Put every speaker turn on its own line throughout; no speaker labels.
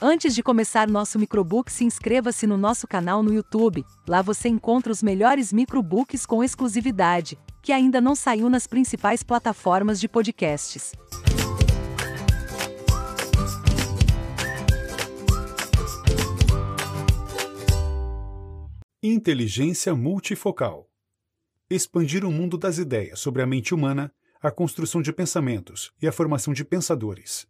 Antes de começar nosso microbook, se inscreva-se no nosso canal no YouTube. Lá você encontra os melhores microbooks com exclusividade, que ainda não saiu nas principais plataformas de podcasts.
Inteligência multifocal. Expandir o mundo das ideias sobre a mente humana, a construção de pensamentos e a formação de pensadores.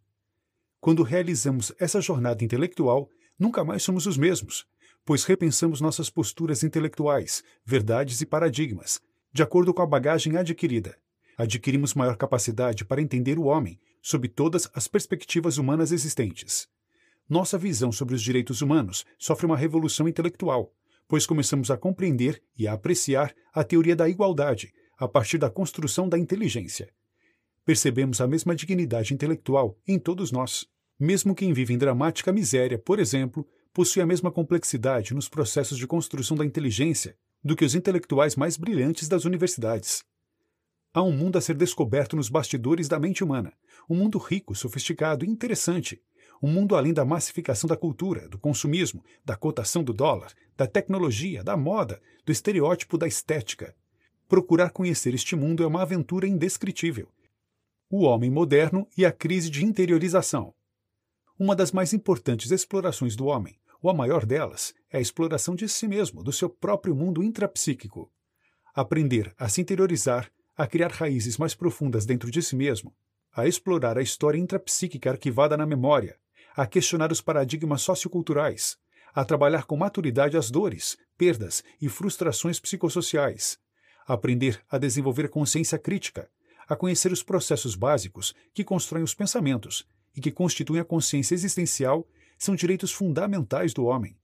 Quando realizamos essa jornada intelectual, nunca mais somos os mesmos, pois repensamos nossas posturas intelectuais, verdades e paradigmas, de acordo com a bagagem adquirida. Adquirimos maior capacidade para entender o homem sob todas as perspectivas humanas existentes. Nossa visão sobre os direitos humanos sofre uma revolução intelectual, pois começamos a compreender e a apreciar a teoria da igualdade a partir da construção da inteligência percebemos a mesma dignidade intelectual em todos nós. Mesmo quem vive em dramática miséria, por exemplo, possui a mesma complexidade nos processos de construção da inteligência do que os intelectuais mais brilhantes das universidades. Há um mundo a ser descoberto nos bastidores da mente humana, um mundo rico, sofisticado e interessante, um mundo além da massificação da cultura, do consumismo, da cotação do dólar, da tecnologia, da moda, do estereótipo da estética. Procurar conhecer este mundo é uma aventura indescritível o homem moderno e a crise de interiorização. Uma das mais importantes explorações do homem, ou a maior delas, é a exploração de si mesmo, do seu próprio mundo intrapsíquico. Aprender a se interiorizar, a criar raízes mais profundas dentro de si mesmo, a explorar a história intrapsíquica arquivada na memória, a questionar os paradigmas socioculturais, a trabalhar com maturidade as dores, perdas e frustrações psicossociais, aprender a desenvolver consciência crítica, a conhecer os processos básicos que constroem os pensamentos e que constituem a consciência existencial são direitos fundamentais do homem.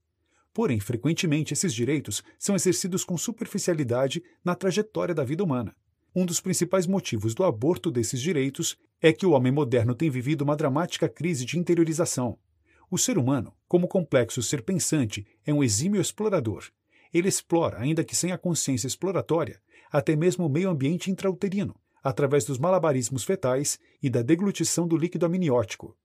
Porém, frequentemente esses direitos são exercidos com superficialidade na trajetória da vida humana. Um dos principais motivos do aborto desses direitos é que o homem moderno tem vivido uma dramática crise de interiorização. O ser humano, como complexo ser pensante, é um exímio explorador. Ele explora, ainda que sem a consciência exploratória, até mesmo o meio ambiente intrauterino, através dos malabarismos fetais e da deglutição do líquido amniótico.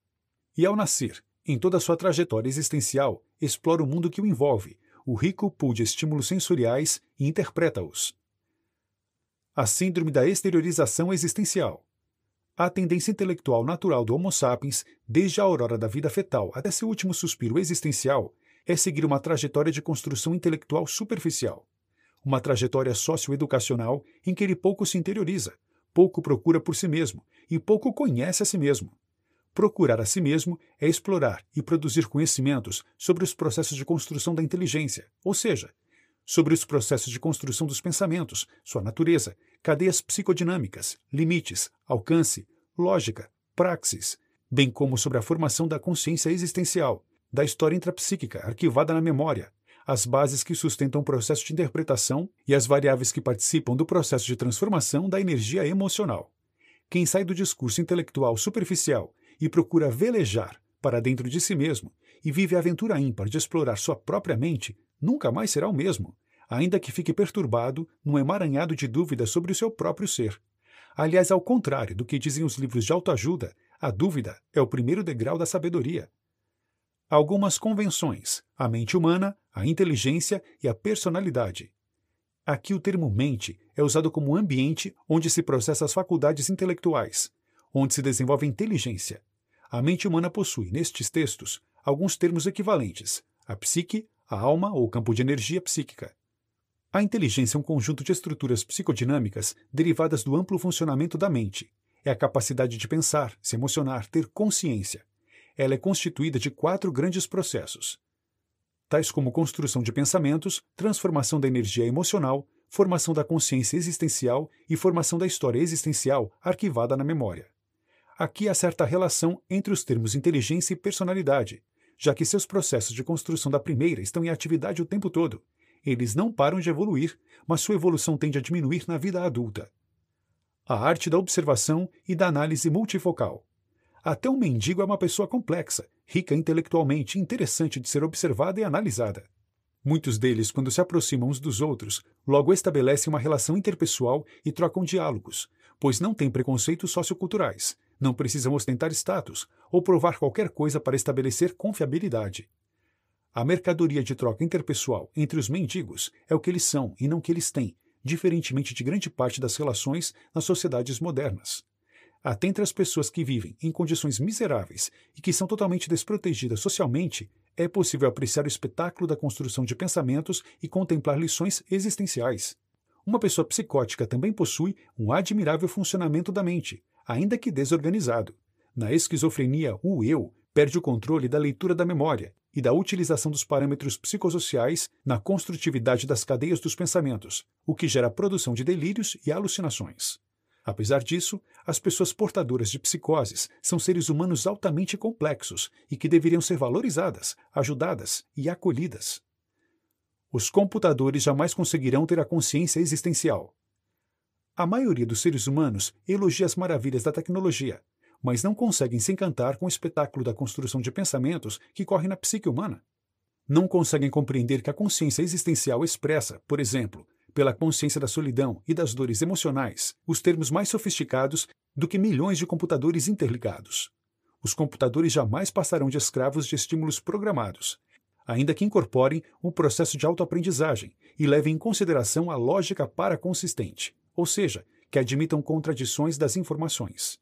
E ao nascer, em toda sua trajetória existencial, explora o mundo que o envolve, o rico pool de estímulos sensoriais e interpreta-os. A síndrome da exteriorização existencial. A tendência intelectual natural do Homo sapiens, desde a aurora da vida fetal até seu último suspiro existencial, é seguir uma trajetória de construção intelectual superficial. Uma trajetória socioeducacional em que ele pouco se interioriza, pouco procura por si mesmo e pouco conhece a si mesmo. Procurar a si mesmo é explorar e produzir conhecimentos sobre os processos de construção da inteligência, ou seja, sobre os processos de construção dos pensamentos, sua natureza, cadeias psicodinâmicas, limites, alcance, lógica, praxis, bem como sobre a formação da consciência existencial, da história intrapsíquica arquivada na memória, as bases que sustentam o processo de interpretação e as variáveis que participam do processo de transformação da energia emocional. Quem sai do discurso intelectual superficial e procura velejar para dentro de si mesmo e vive a aventura ímpar de explorar sua própria mente, nunca mais será o mesmo, ainda que fique perturbado num emaranhado de dúvidas sobre o seu próprio ser. Aliás, ao contrário do que dizem os livros de autoajuda, a dúvida é o primeiro degrau da sabedoria algumas convenções: a mente humana, a inteligência e a personalidade. Aqui o termo mente é usado como ambiente onde se processa as faculdades intelectuais, onde se desenvolve a inteligência. A mente humana possui, nestes textos, alguns termos equivalentes: a psique, a alma ou campo de energia psíquica. A inteligência é um conjunto de estruturas psicodinâmicas derivadas do amplo funcionamento da mente. É a capacidade de pensar, se emocionar, ter consciência ela é constituída de quatro grandes processos, tais como construção de pensamentos, transformação da energia emocional, formação da consciência existencial e formação da história existencial arquivada na memória. Aqui há certa relação entre os termos inteligência e personalidade, já que seus processos de construção da primeira estão em atividade o tempo todo. Eles não param de evoluir, mas sua evolução tende a diminuir na vida adulta. A arte da observação e da análise multifocal. Até um mendigo é uma pessoa complexa, rica intelectualmente, interessante de ser observada e analisada. Muitos deles, quando se aproximam uns dos outros, logo estabelecem uma relação interpessoal e trocam diálogos, pois não têm preconceitos socioculturais, Não precisam ostentar status ou provar qualquer coisa para estabelecer confiabilidade. A mercadoria de troca interpessoal entre os mendigos é o que eles são e não o que eles têm, diferentemente de grande parte das relações nas sociedades modernas. Até entre as pessoas que vivem em condições miseráveis e que são totalmente desprotegidas socialmente, é possível apreciar o espetáculo da construção de pensamentos e contemplar lições existenciais. Uma pessoa psicótica também possui um admirável funcionamento da mente, ainda que desorganizado. Na esquizofrenia, o eu perde o controle da leitura da memória e da utilização dos parâmetros psicossociais na construtividade das cadeias dos pensamentos, o que gera a produção de delírios e alucinações. Apesar disso, as pessoas portadoras de psicoses são seres humanos altamente complexos e que deveriam ser valorizadas, ajudadas e acolhidas. Os computadores jamais conseguirão ter a consciência existencial. A maioria dos seres humanos elogia as maravilhas da tecnologia, mas não conseguem se encantar com o espetáculo da construção de pensamentos que corre na psique humana. Não conseguem compreender que a consciência existencial expressa, por exemplo, pela consciência da solidão e das dores emocionais, os termos mais sofisticados do que milhões de computadores interligados. Os computadores jamais passarão de escravos de estímulos programados, ainda que incorporem um processo de autoaprendizagem e levem em consideração a lógica paraconsistente, ou seja, que admitam contradições das informações.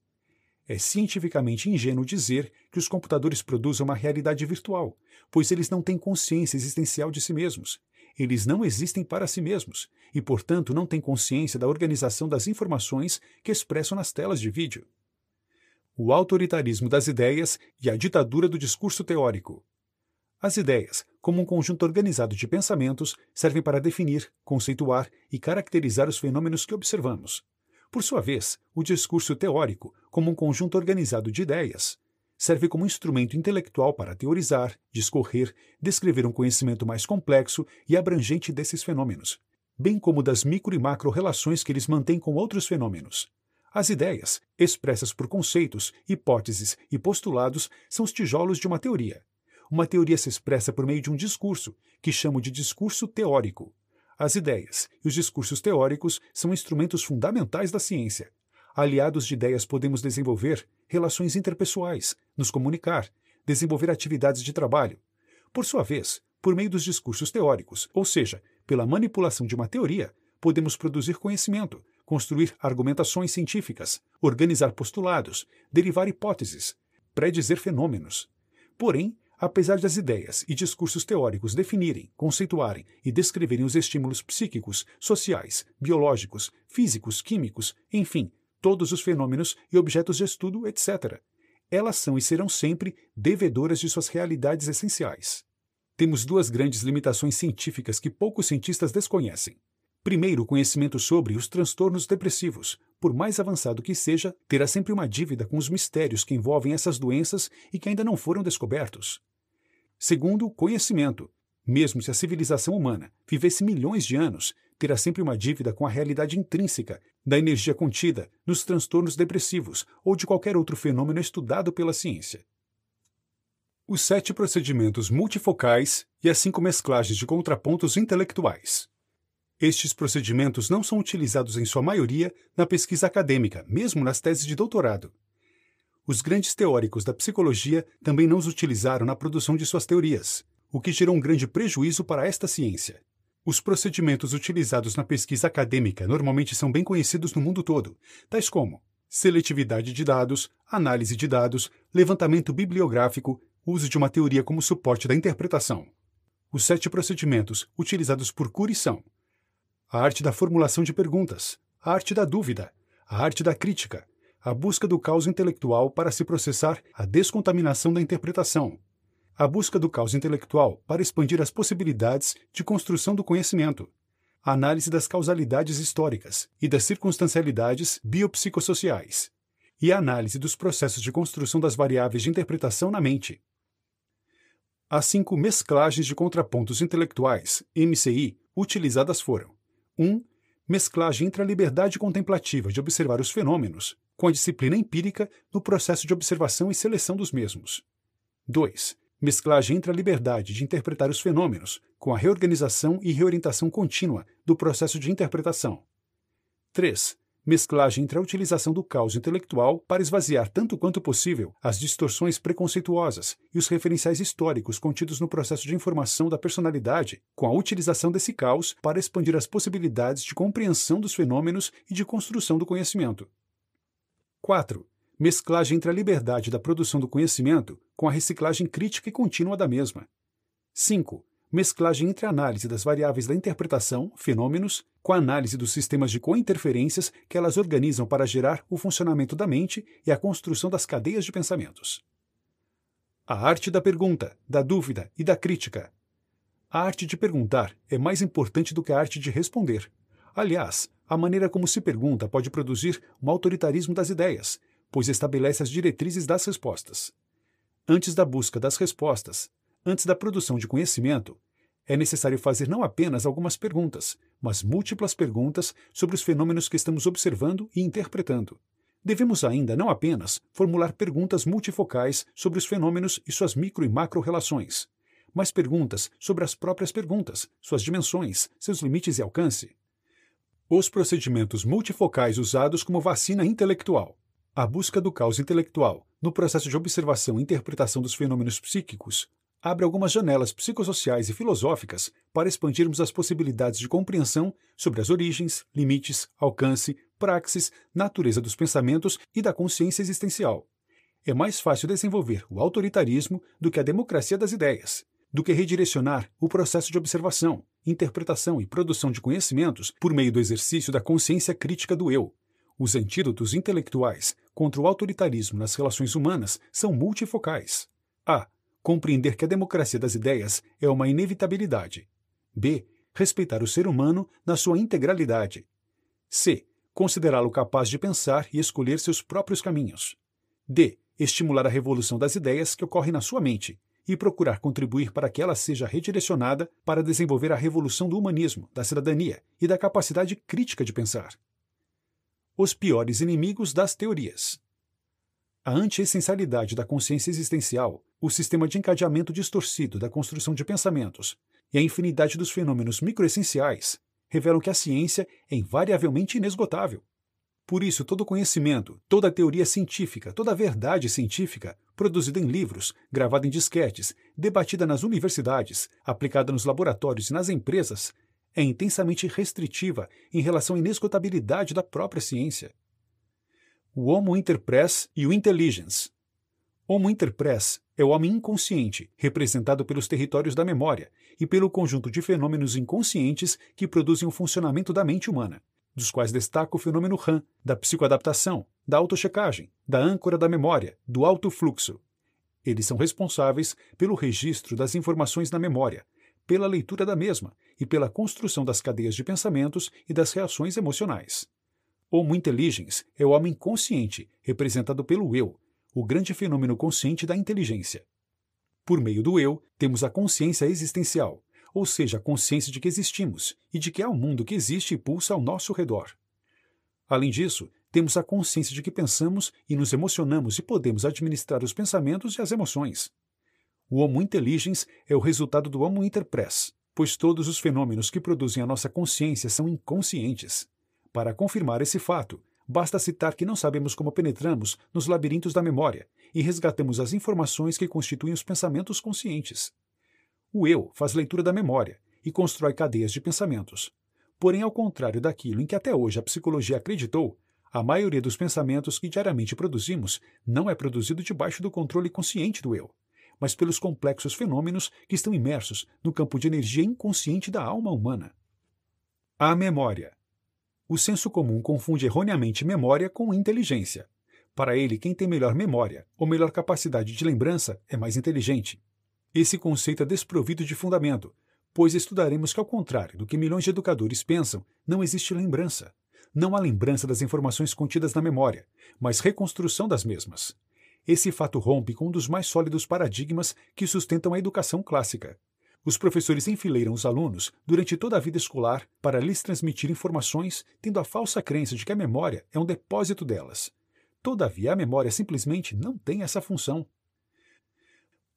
É cientificamente ingênuo dizer que os computadores produzem uma realidade virtual, pois eles não têm consciência existencial de si mesmos. Eles não existem para si mesmos e, portanto, não têm consciência da organização das informações que expressam nas telas de vídeo. O autoritarismo das ideias e a ditadura do discurso teórico. As ideias, como um conjunto organizado de pensamentos, servem para definir, conceituar e caracterizar os fenômenos que observamos. Por sua vez, o discurso teórico, como um conjunto organizado de ideias, serve como instrumento intelectual para teorizar, discorrer, descrever um conhecimento mais complexo e abrangente desses fenômenos, bem como das micro e macro relações que eles mantêm com outros fenômenos. As ideias, expressas por conceitos, hipóteses e postulados, são os tijolos de uma teoria. Uma teoria se expressa por meio de um discurso, que chamo de discurso teórico, as ideias e os discursos teóricos são instrumentos fundamentais da ciência. Aliados de ideias, podemos desenvolver relações interpessoais, nos comunicar, desenvolver atividades de trabalho. Por sua vez, por meio dos discursos teóricos, ou seja, pela manipulação de uma teoria, podemos produzir conhecimento, construir argumentações científicas, organizar postulados, derivar hipóteses, predizer fenômenos. Porém, Apesar das ideias e discursos teóricos definirem, conceituarem e descreverem os estímulos psíquicos, sociais, biológicos, físicos, químicos, enfim, todos os fenômenos e objetos de estudo, etc., elas são e serão sempre devedoras de suas realidades essenciais. Temos duas grandes limitações científicas que poucos cientistas desconhecem. Primeiro, o conhecimento sobre os transtornos depressivos, por mais avançado que seja, terá sempre uma dívida com os mistérios que envolvem essas doenças e que ainda não foram descobertos. Segundo, conhecimento. Mesmo se a civilização humana vivesse milhões de anos, terá sempre uma dívida com a realidade intrínseca da energia contida nos transtornos depressivos ou de qualquer outro fenômeno estudado pela ciência. Os sete procedimentos multifocais e as cinco mesclagens de contrapontos intelectuais. Estes procedimentos não são utilizados em sua maioria na pesquisa acadêmica, mesmo nas teses de doutorado. Os grandes teóricos da psicologia também não os utilizaram na produção de suas teorias, o que gerou um grande prejuízo para esta ciência. Os procedimentos utilizados na pesquisa acadêmica normalmente são bem conhecidos no mundo todo, tais como seletividade de dados, análise de dados, levantamento bibliográfico, uso de uma teoria como suporte da interpretação. Os sete procedimentos utilizados por Cury são a arte da formulação de perguntas, a arte da dúvida, a arte da crítica, a busca do caos intelectual para se processar a descontaminação da interpretação, a busca do caos intelectual para expandir as possibilidades de construção do conhecimento, a análise das causalidades históricas e das circunstancialidades biopsicossociais, e a análise dos processos de construção das variáveis de interpretação na mente. As cinco mesclagens de contrapontos intelectuais, MCI, utilizadas foram 1. Um, mesclagem entre a liberdade contemplativa de observar os fenômenos com a disciplina empírica no processo de observação e seleção dos mesmos. 2. Mesclagem entre a liberdade de interpretar os fenômenos com a reorganização e reorientação contínua do processo de interpretação. 3. mesclagem entre a utilização do caos intelectual para esvaziar tanto quanto possível as distorções preconceituosas e os referenciais históricos contidos no processo de informação da personalidade, com a utilização desse caos para expandir as possibilidades de compreensão dos fenômenos e de construção do conhecimento. 4. Mesclagem entre a liberdade da produção do conhecimento com a reciclagem crítica e contínua da mesma. 5 mesclagem entre a análise das variáveis da interpretação, fenômenos, com a análise dos sistemas de cointerferências que elas organizam para gerar o funcionamento da mente e a construção das cadeias de pensamentos. A arte da pergunta, da dúvida e da crítica. A arte de perguntar é mais importante do que a arte de responder. Aliás, a maneira como se pergunta pode produzir um autoritarismo das ideias, pois estabelece as diretrizes das respostas. Antes da busca das respostas, Antes da produção de conhecimento, é necessário fazer não apenas algumas perguntas, mas múltiplas perguntas sobre os fenômenos que estamos observando e interpretando. Devemos ainda não apenas formular perguntas multifocais sobre os fenômenos e suas micro e macro relações, mas perguntas sobre as próprias perguntas, suas dimensões, seus limites e alcance. Os procedimentos multifocais usados como vacina intelectual. A busca do caos intelectual no processo de observação e interpretação dos fenômenos psíquicos abre algumas janelas psicossociais e filosóficas para expandirmos as possibilidades de compreensão sobre as origens, limites, alcance, praxis, natureza dos pensamentos e da consciência existencial. É mais fácil desenvolver o autoritarismo do que a democracia das ideias, do que redirecionar o processo de observação, interpretação e produção de conhecimentos por meio do exercício da consciência crítica do eu. Os antídotos intelectuais contra o autoritarismo nas relações humanas são multifocais. A compreender que a democracia das ideias é uma inevitabilidade. B. Respeitar o ser humano na sua integralidade. C. Considerá-lo capaz de pensar e escolher seus próprios caminhos. D. Estimular a revolução das ideias que ocorre na sua mente e procurar contribuir para que ela seja redirecionada para desenvolver a revolução do humanismo, da cidadania e da capacidade crítica de pensar. Os piores inimigos das teorias. A anti-essencialidade da consciência existencial, o sistema de encadeamento distorcido da construção de pensamentos e a infinidade dos fenômenos microessenciais revelam que a ciência é invariavelmente inesgotável. Por isso, todo conhecimento, toda teoria científica, toda verdade científica, produzida em livros, gravada em disquetes, debatida nas universidades, aplicada nos laboratórios e nas empresas, é intensamente restritiva em relação à inesgotabilidade da própria ciência o Homo interpress e o Intelligence. Homo interpress é o homem inconsciente, representado pelos territórios da memória e pelo conjunto de fenômenos inconscientes que produzem o funcionamento da mente humana, dos quais destaca o fenômeno RAM, da psicoadaptação, da autochecagem, da âncora da memória, do alto fluxo. Eles são responsáveis pelo registro das informações na memória, pela leitura da mesma e pela construção das cadeias de pensamentos e das reações emocionais. Homo intelligens é o homem consciente, representado pelo eu, o grande fenômeno consciente da inteligência. Por meio do eu, temos a consciência existencial, ou seja, a consciência de que existimos e de que há um mundo que existe e pulsa ao nosso redor. Além disso, temos a consciência de que pensamos e nos emocionamos e podemos administrar os pensamentos e as emoções. O Homo intelligens é o resultado do Homo interpress, pois todos os fenômenos que produzem a nossa consciência são inconscientes. Para confirmar esse fato, basta citar que não sabemos como penetramos nos labirintos da memória e resgatamos as informações que constituem os pensamentos conscientes. O eu faz leitura da memória e constrói cadeias de pensamentos. Porém, ao contrário daquilo em que até hoje a psicologia acreditou, a maioria dos pensamentos que diariamente produzimos não é produzido debaixo do controle consciente do eu, mas pelos complexos fenômenos que estão imersos no campo de energia inconsciente da alma humana. A memória o senso comum confunde erroneamente memória com inteligência. Para ele, quem tem melhor memória ou melhor capacidade de lembrança é mais inteligente. Esse conceito é desprovido de fundamento, pois estudaremos que, ao contrário do que milhões de educadores pensam, não existe lembrança. Não há lembrança das informações contidas na memória, mas reconstrução das mesmas. Esse fato rompe com um dos mais sólidos paradigmas que sustentam a educação clássica, os professores enfileiram os alunos durante toda a vida escolar para lhes transmitir informações, tendo a falsa crença de que a memória é um depósito delas. Todavia, a memória simplesmente não tem essa função.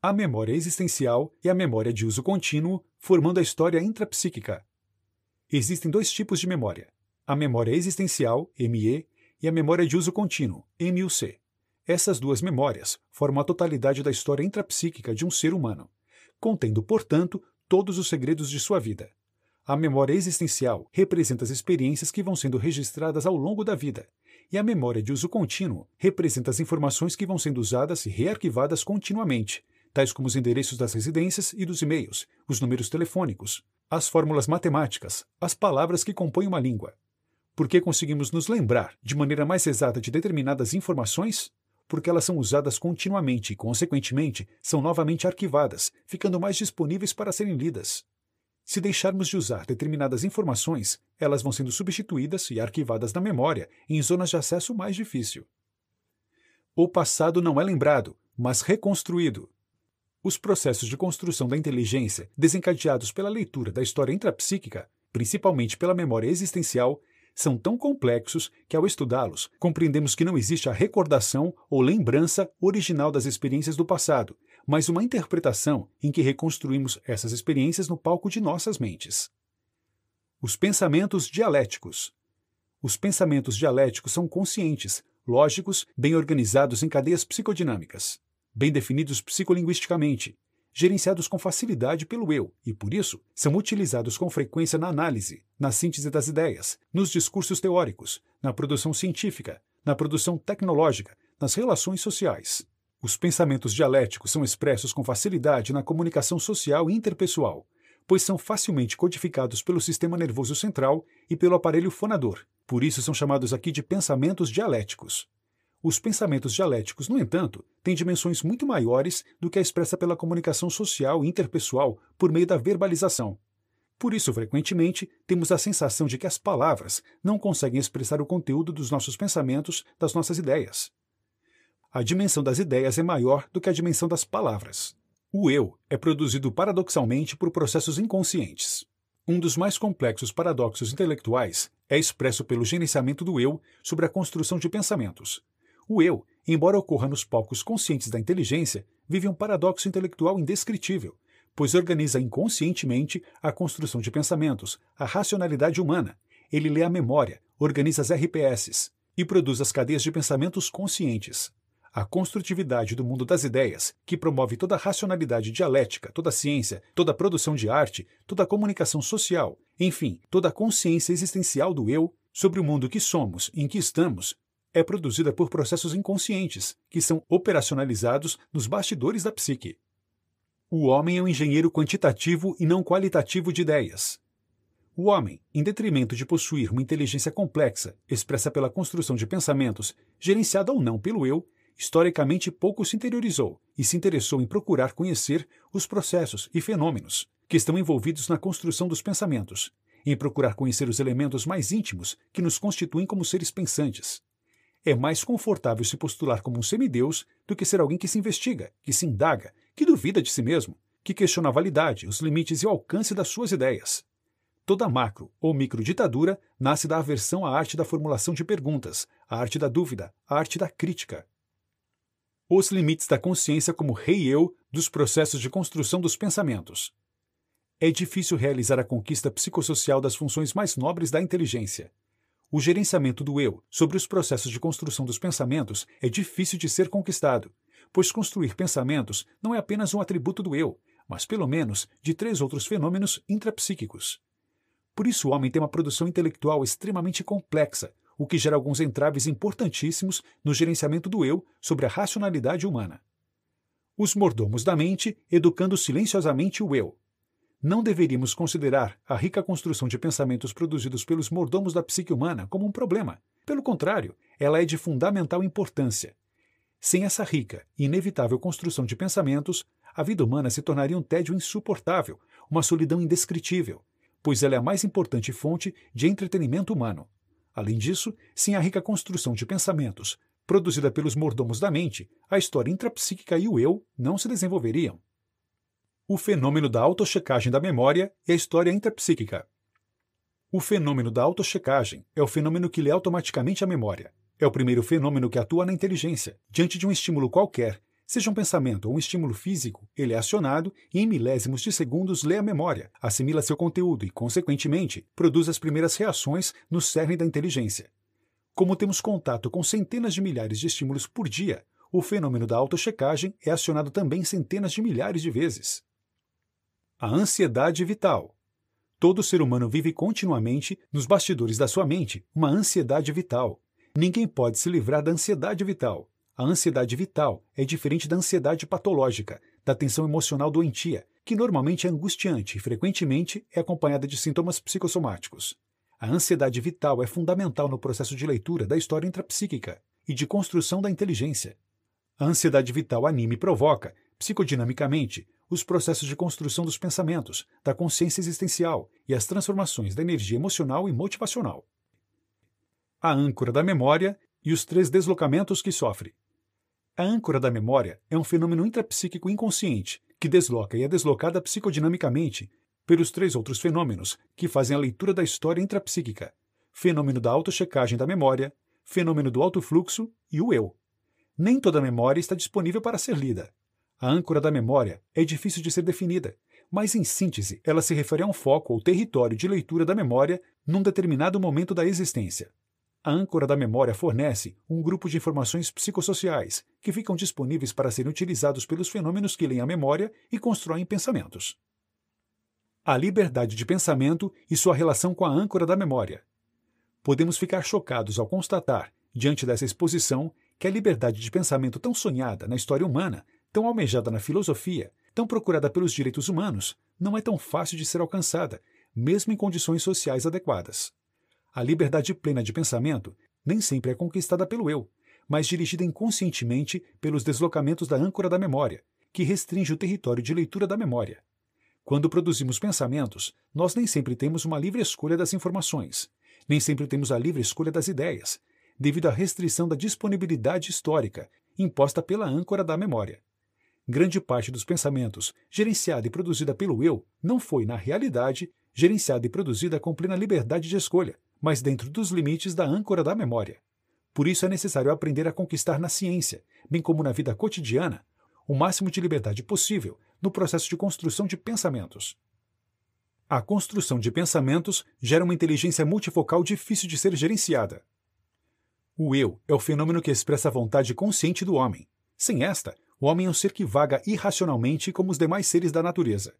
A memória existencial e a memória de uso contínuo, formando a história intrapsíquica. Existem dois tipos de memória: a memória existencial, ME, e a memória de uso contínuo, MUC. Essas duas memórias formam a totalidade da história intrapsíquica de um ser humano, contendo, portanto, todos os segredos de sua vida. A memória existencial representa as experiências que vão sendo registradas ao longo da vida, e a memória de uso contínuo representa as informações que vão sendo usadas e rearquivadas continuamente, tais como os endereços das residências e dos e-mails, os números telefônicos, as fórmulas matemáticas, as palavras que compõem uma língua. Por que conseguimos nos lembrar de maneira mais exata de determinadas informações? Porque elas são usadas continuamente e, consequentemente, são novamente arquivadas, ficando mais disponíveis para serem lidas. Se deixarmos de usar determinadas informações, elas vão sendo substituídas e arquivadas na memória em zonas de acesso mais difícil. O passado não é lembrado, mas reconstruído. Os processos de construção da inteligência, desencadeados pela leitura da história intrapsíquica, principalmente pela memória existencial, são tão complexos que, ao estudá-los, compreendemos que não existe a recordação ou lembrança original das experiências do passado, mas uma interpretação em que reconstruímos essas experiências no palco de nossas mentes. Os pensamentos dialéticos. Os pensamentos dialéticos são conscientes, lógicos, bem organizados em cadeias psicodinâmicas bem definidos psicolinguisticamente, gerenciados com facilidade pelo eu e, por isso, são utilizados com frequência na análise, na síntese das ideias, nos discursos teóricos, na produção científica, na produção tecnológica, nas relações sociais. Os pensamentos dialéticos são expressos com facilidade na comunicação social e interpessoal, pois são facilmente codificados pelo sistema nervoso central e pelo aparelho fonador. Por isso são chamados aqui de pensamentos dialéticos. Os pensamentos dialéticos, no entanto, têm dimensões muito maiores do que a expressa pela comunicação social e interpessoal por meio da verbalização. Por isso, frequentemente, temos a sensação de que as palavras não conseguem expressar o conteúdo dos nossos pensamentos, das nossas ideias. A dimensão das ideias é maior do que a dimensão das palavras. O eu é produzido paradoxalmente por processos inconscientes. Um dos mais complexos paradoxos intelectuais é expresso pelo gerenciamento do eu sobre a construção de pensamentos, o eu, embora ocorra nos palcos conscientes da inteligência, vive um paradoxo intelectual indescritível, pois organiza inconscientemente a construção de pensamentos, a racionalidade humana. Ele lê a memória, organiza as RPSs e produz as cadeias de pensamentos conscientes. A construtividade do mundo das ideias, que promove toda a racionalidade dialética, toda a ciência, toda a produção de arte, toda a comunicação social, enfim, toda a consciência existencial do eu sobre o mundo que somos em que estamos, é produzida por processos inconscientes, que são operacionalizados nos bastidores da psique. O homem é um engenheiro quantitativo e não qualitativo de ideias. O homem, em detrimento de possuir uma inteligência complexa, expressa pela construção de pensamentos, gerenciada ou não pelo eu, historicamente pouco se interiorizou e se interessou em procurar conhecer os processos e fenômenos que estão envolvidos na construção dos pensamentos, em procurar conhecer os elementos mais íntimos que nos constituem como seres pensantes. É mais confortável se postular como um semideus do que ser alguém que se investiga, que se indaga, que duvida de si mesmo, que questiona a validade, os limites e o alcance das suas ideias. Toda macro ou microditadura nasce da aversão à arte da formulação de perguntas, à arte da dúvida, à arte da crítica. Os limites da consciência como rei-eu dos processos de construção dos pensamentos. É difícil realizar a conquista psicossocial das funções mais nobres da inteligência. O gerenciamento do eu sobre os processos de construção dos pensamentos é difícil de ser conquistado, pois construir pensamentos não é apenas um atributo do eu, mas pelo menos de três outros fenômenos intrapsíquicos. Por isso, o homem tem uma produção intelectual extremamente complexa, o que gera alguns entraves importantíssimos no gerenciamento do eu sobre a racionalidade humana. Os mordomos da mente educando silenciosamente o eu, não deveríamos considerar a rica construção de pensamentos produzidos pelos mordomos da psique humana como um problema. Pelo contrário, ela é de fundamental importância. Sem essa rica e inevitável construção de pensamentos, a vida humana se tornaria um tédio insuportável, uma solidão indescritível, pois ela é a mais importante fonte de entretenimento humano. Além disso, sem a rica construção de pensamentos, produzida pelos mordomos da mente, a história intrapsíquica e o eu não se desenvolveriam o fenômeno da autochecagem da memória e a história intrapsíquica. O fenômeno da autochecagem é o fenômeno que lê automaticamente a memória. É o primeiro fenômeno que atua na inteligência, diante de um estímulo qualquer, Seja um pensamento ou um estímulo físico, ele é acionado e, em milésimos de segundos, lê a memória, assimila seu conteúdo e, consequentemente, produz as primeiras reações no cerne da inteligência. Como temos contato com centenas de milhares de estímulos por dia, o fenômeno da autochecagem é acionado também centenas de milhares de vezes. A ansiedade vital. Todo ser humano vive continuamente, nos bastidores da sua mente, uma ansiedade vital. Ninguém pode se livrar da ansiedade vital. A ansiedade vital é diferente da ansiedade patológica, da tensão emocional doentia, que normalmente é angustiante e frequentemente é acompanhada de sintomas psicossomáticos. A ansiedade vital é fundamental no processo de leitura da história intrapsíquica e de construção da inteligência. A ansiedade vital anime e provoca, psicodinamicamente, os processos de construção dos pensamentos, da consciência existencial e as transformações da energia emocional e motivacional. A âncora da memória e os três deslocamentos que sofre. A âncora da memória é um fenômeno intrapsíquico inconsciente que desloca e é deslocada psicodinamicamente pelos três outros fenômenos que fazem a leitura da história intrapsíquica: fenômeno da autochecagem da memória, fenômeno do autofluxo e o eu. Nem toda memória está disponível para ser lida. A âncora da memória é difícil de ser definida, mas em síntese, ela se refere a um foco ou território de leitura da memória num determinado momento da existência. A âncora da memória fornece um grupo de informações psicossociais que ficam disponíveis para serem utilizados pelos fenômenos que leem a memória e constroem pensamentos. A liberdade de pensamento e sua relação com a âncora da memória. Podemos ficar chocados ao constatar, diante dessa exposição, que a liberdade de pensamento tão sonhada na história humana tão almejada na filosofia, tão procurada pelos direitos humanos, não é tão fácil de ser alcançada, mesmo em condições sociais adequadas. A liberdade plena de pensamento nem sempre é conquistada pelo eu, mas dirigida inconscientemente pelos deslocamentos da âncora da memória, que restringe o território de leitura da memória. Quando produzimos pensamentos, nós nem sempre temos uma livre escolha das informações, nem sempre temos a livre escolha das ideias, devido à restrição da disponibilidade histórica imposta pela âncora da memória. Grande parte dos pensamentos, gerenciada e produzida pelo eu, não foi, na realidade, gerenciada e produzida com plena liberdade de escolha, mas dentro dos limites da âncora da memória. Por isso é necessário aprender a conquistar na ciência, bem como na vida cotidiana, o máximo de liberdade possível no processo de construção de pensamentos. A construção de pensamentos gera uma inteligência multifocal difícil de ser gerenciada. O eu é o fenômeno que expressa a vontade consciente do homem. Sem esta, o homem é um ser que vaga irracionalmente como os demais seres da natureza.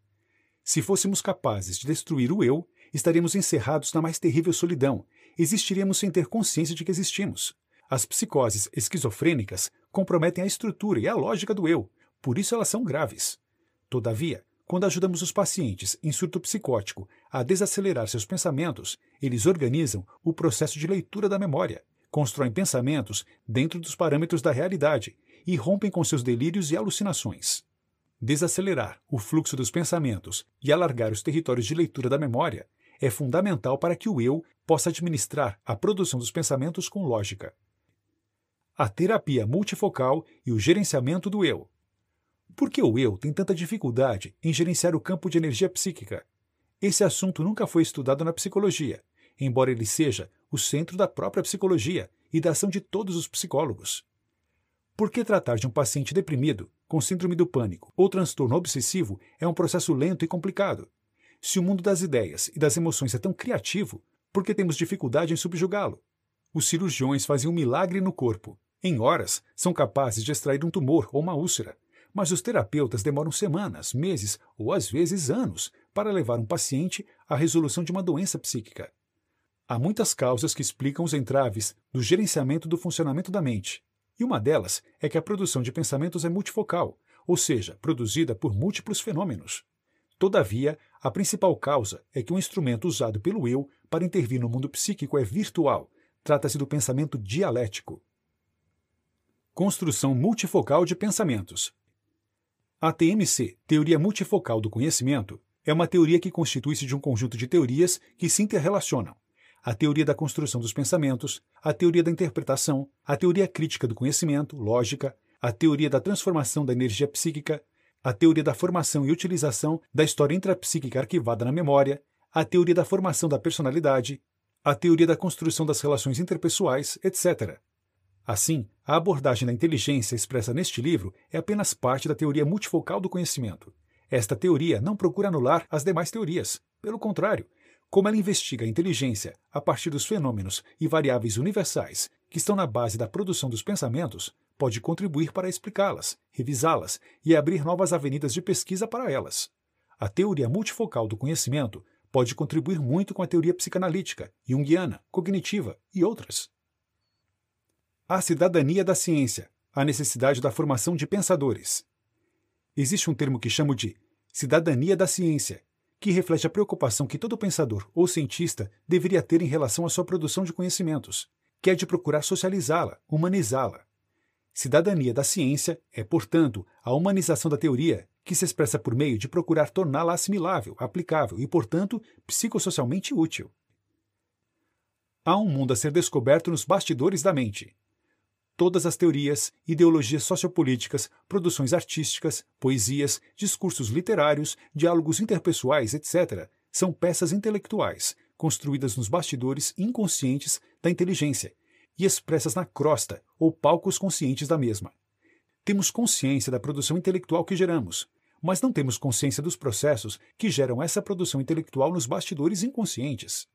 Se fôssemos capazes de destruir o eu, estaríamos encerrados na mais terrível solidão, existiríamos sem ter consciência de que existimos. As psicoses esquizofrênicas comprometem a estrutura e a lógica do eu, por isso elas são graves. Todavia, quando ajudamos os pacientes em surto psicótico a desacelerar seus pensamentos, eles organizam o processo de leitura da memória, constroem pensamentos dentro dos parâmetros da realidade e rompem com seus delírios e alucinações. Desacelerar o fluxo dos pensamentos e alargar os territórios de leitura da memória é fundamental para que o eu possa administrar a produção dos pensamentos com lógica. A terapia multifocal e o gerenciamento do eu. Por que o eu tem tanta dificuldade em gerenciar o campo de energia psíquica? Esse assunto nunca foi estudado na psicologia, embora ele seja o centro da própria psicologia e da ação de todos os psicólogos. Por que tratar de um paciente deprimido, com síndrome do pânico ou transtorno obsessivo é um processo lento e complicado? Se o mundo das ideias e das emoções é tão criativo, por que temos dificuldade em subjugá-lo? Os cirurgiões fazem um milagre no corpo. Em horas, são capazes de extrair um tumor ou uma úlcera, mas os terapeutas demoram semanas, meses ou às vezes anos para levar um paciente à resolução de uma doença psíquica. Há muitas causas que explicam os entraves do gerenciamento do funcionamento da mente, e uma delas é que a produção de pensamentos é multifocal, ou seja, produzida por múltiplos fenômenos. Todavia, a principal causa é que o instrumento usado pelo eu para intervir no mundo psíquico é virtual. Trata-se do pensamento dialético. Construção multifocal de pensamentos. A TMC, Teoria Multifocal do Conhecimento, é uma teoria que constitui-se de um conjunto de teorias que se interrelacionam, a teoria da construção dos pensamentos, a teoria da interpretação, a teoria crítica do conhecimento, lógica, a teoria da transformação da energia psíquica, a teoria da formação e utilização da história intrapsíquica arquivada na memória, a teoria da formação da personalidade, a teoria da construção das relações interpessoais, etc. Assim, A abordagem da inteligência expressa neste livro é apenas parte da teoria multifocal do conhecimento. Esta teoria não procura anular as demais teorias. Pelo contrário, como ela investiga a inteligência a partir dos fenômenos e variáveis universais que estão na base da produção dos pensamentos, pode contribuir para explicá-las, revisá-las e abrir novas avenidas de pesquisa para elas. A teoria multifocal do conhecimento pode contribuir muito com a teoria psicanalítica, junguiana, cognitiva e outras. A cidadania da ciência, a necessidade da formação de pensadores. Existe um termo que chamo de cidadania da ciência, que reflete a preocupação que todo pensador ou cientista deveria ter em relação à sua produção de conhecimentos, que é de procurar socializá-la, humanizá-la. Cidadania da ciência é, portanto, a humanização da teoria, que se expressa por meio de procurar torná-la assimilável, aplicável e, portanto, psicossocialmente útil. Há um mundo a ser descoberto nos bastidores da mente todas as teorias, ideologias sociopolíticas, produções artísticas, poesias, discursos literários, diálogos interpessoais, etc., são peças intelectuais, construídas nos bastidores inconscientes da inteligência e expressas na crosta ou palcos conscientes da mesma. Temos consciência da produção intelectual que geramos, mas não temos consciência dos processos que geram essa produção intelectual nos bastidores inconscientes.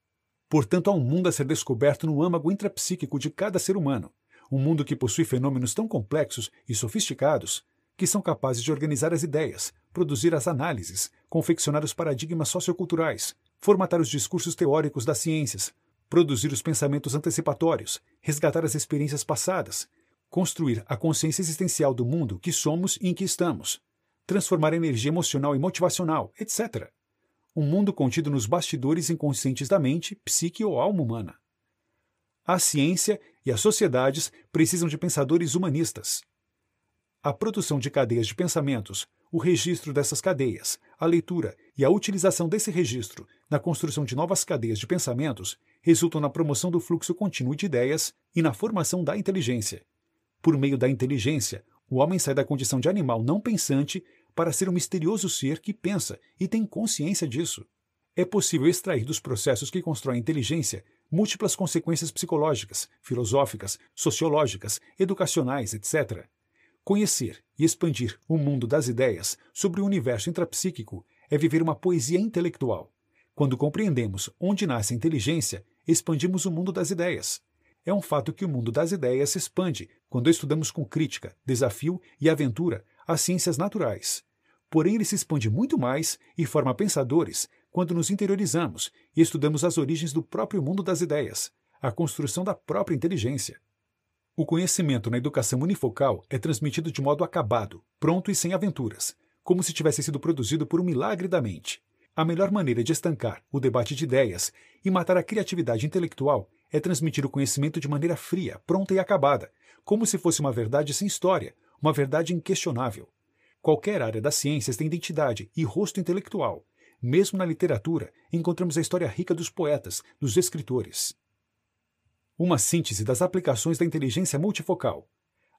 Portanto, há um mundo a ser descoberto no âmago intrapsíquico de cada ser humano, um mundo que possui fenômenos tão complexos e sofisticados que são capazes de organizar as ideias, produzir as análises, confeccionar os paradigmas socioculturais, formatar os discursos teóricos das ciências, produzir os pensamentos antecipatórios, resgatar as experiências passadas, construir a consciência existencial do mundo que somos e em que estamos, transformar a energia emocional e motivacional, etc. Um mundo contido nos bastidores inconscientes da mente, psique ou alma humana. A ciência e as sociedades precisam de pensadores humanistas. A produção de cadeias de pensamentos, o registro dessas cadeias, a leitura e a utilização desse registro na construção de novas cadeias de pensamentos resultam na promoção do fluxo contínuo de ideias e na formação da inteligência. Por meio da inteligência, o homem sai da condição de animal não pensante para ser um misterioso ser que pensa e tem consciência disso. É possível extrair dos processos que constroem inteligência múltiplas consequências psicológicas, filosóficas, sociológicas, educacionais, etc. Conhecer e expandir o mundo das ideias sobre o universo intrapsíquico é viver uma poesia intelectual. Quando compreendemos onde nasce a inteligência, expandimos o mundo das ideias. É um fato que o mundo das ideias se expande quando estudamos com crítica, desafio e aventura as ciências naturais. Porém, ele se expande muito mais e forma pensadores quando nos interiorizamos e estudamos as origens do próprio mundo das ideias, a construção da própria inteligência. O conhecimento na educação unifocal é transmitido de modo acabado, pronto e sem aventuras, como se tivesse sido produzido por um milagre da mente. A melhor maneira de estancar o debate de ideias e matar a criatividade intelectual é transmitir o conhecimento de maneira fria, pronta e acabada, como se fosse uma verdade sem história, uma verdade inquestionável. Qualquer área das ciências tem identidade e rosto intelectual, mesmo na literatura, encontramos a história rica dos poetas, dos escritores. Uma síntese das aplicações da inteligência multifocal.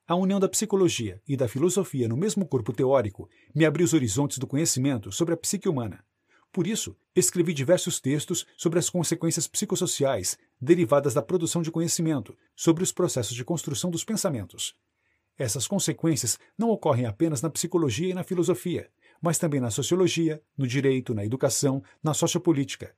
A união da psicologia e da filosofia no mesmo corpo teórico me abriu os horizontes do conhecimento sobre a psique humana. Por isso, escrevi diversos textos sobre as consequências psicossociais derivadas da produção de conhecimento, sobre os processos de construção dos pensamentos. Essas consequências não ocorrem apenas na psicologia e na filosofia, mas também na sociologia, no direito, na educação, na sociopolítica.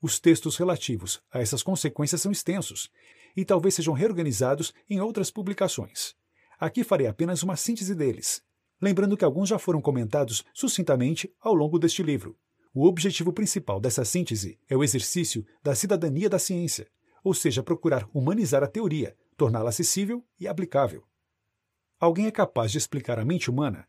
Os textos relativos a essas consequências são extensos e talvez sejam reorganizados em outras publicações. Aqui farei apenas uma síntese deles, lembrando que alguns já foram comentados sucintamente ao longo deste livro. O objetivo principal dessa síntese é o exercício da cidadania da ciência, ou seja, procurar humanizar a teoria, torná-la acessível e aplicável. Alguém é capaz de explicar a mente humana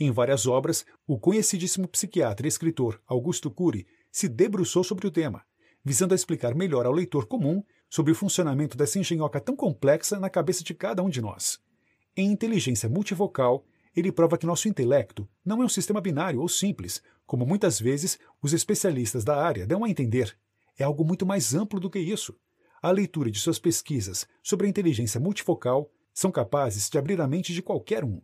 em várias obras, o conhecidíssimo psiquiatra e escritor Augusto Cury se debruçou sobre o tema, visando a explicar melhor ao leitor comum sobre o funcionamento dessa engenhoca tão complexa na cabeça de cada um de nós. Em Inteligência Multivocal, ele prova que nosso intelecto não é um sistema binário ou simples, como muitas vezes os especialistas da área dão a entender. É algo muito mais amplo do que isso. A leitura de suas pesquisas sobre a inteligência multifocal são capazes de abrir a mente de qualquer um.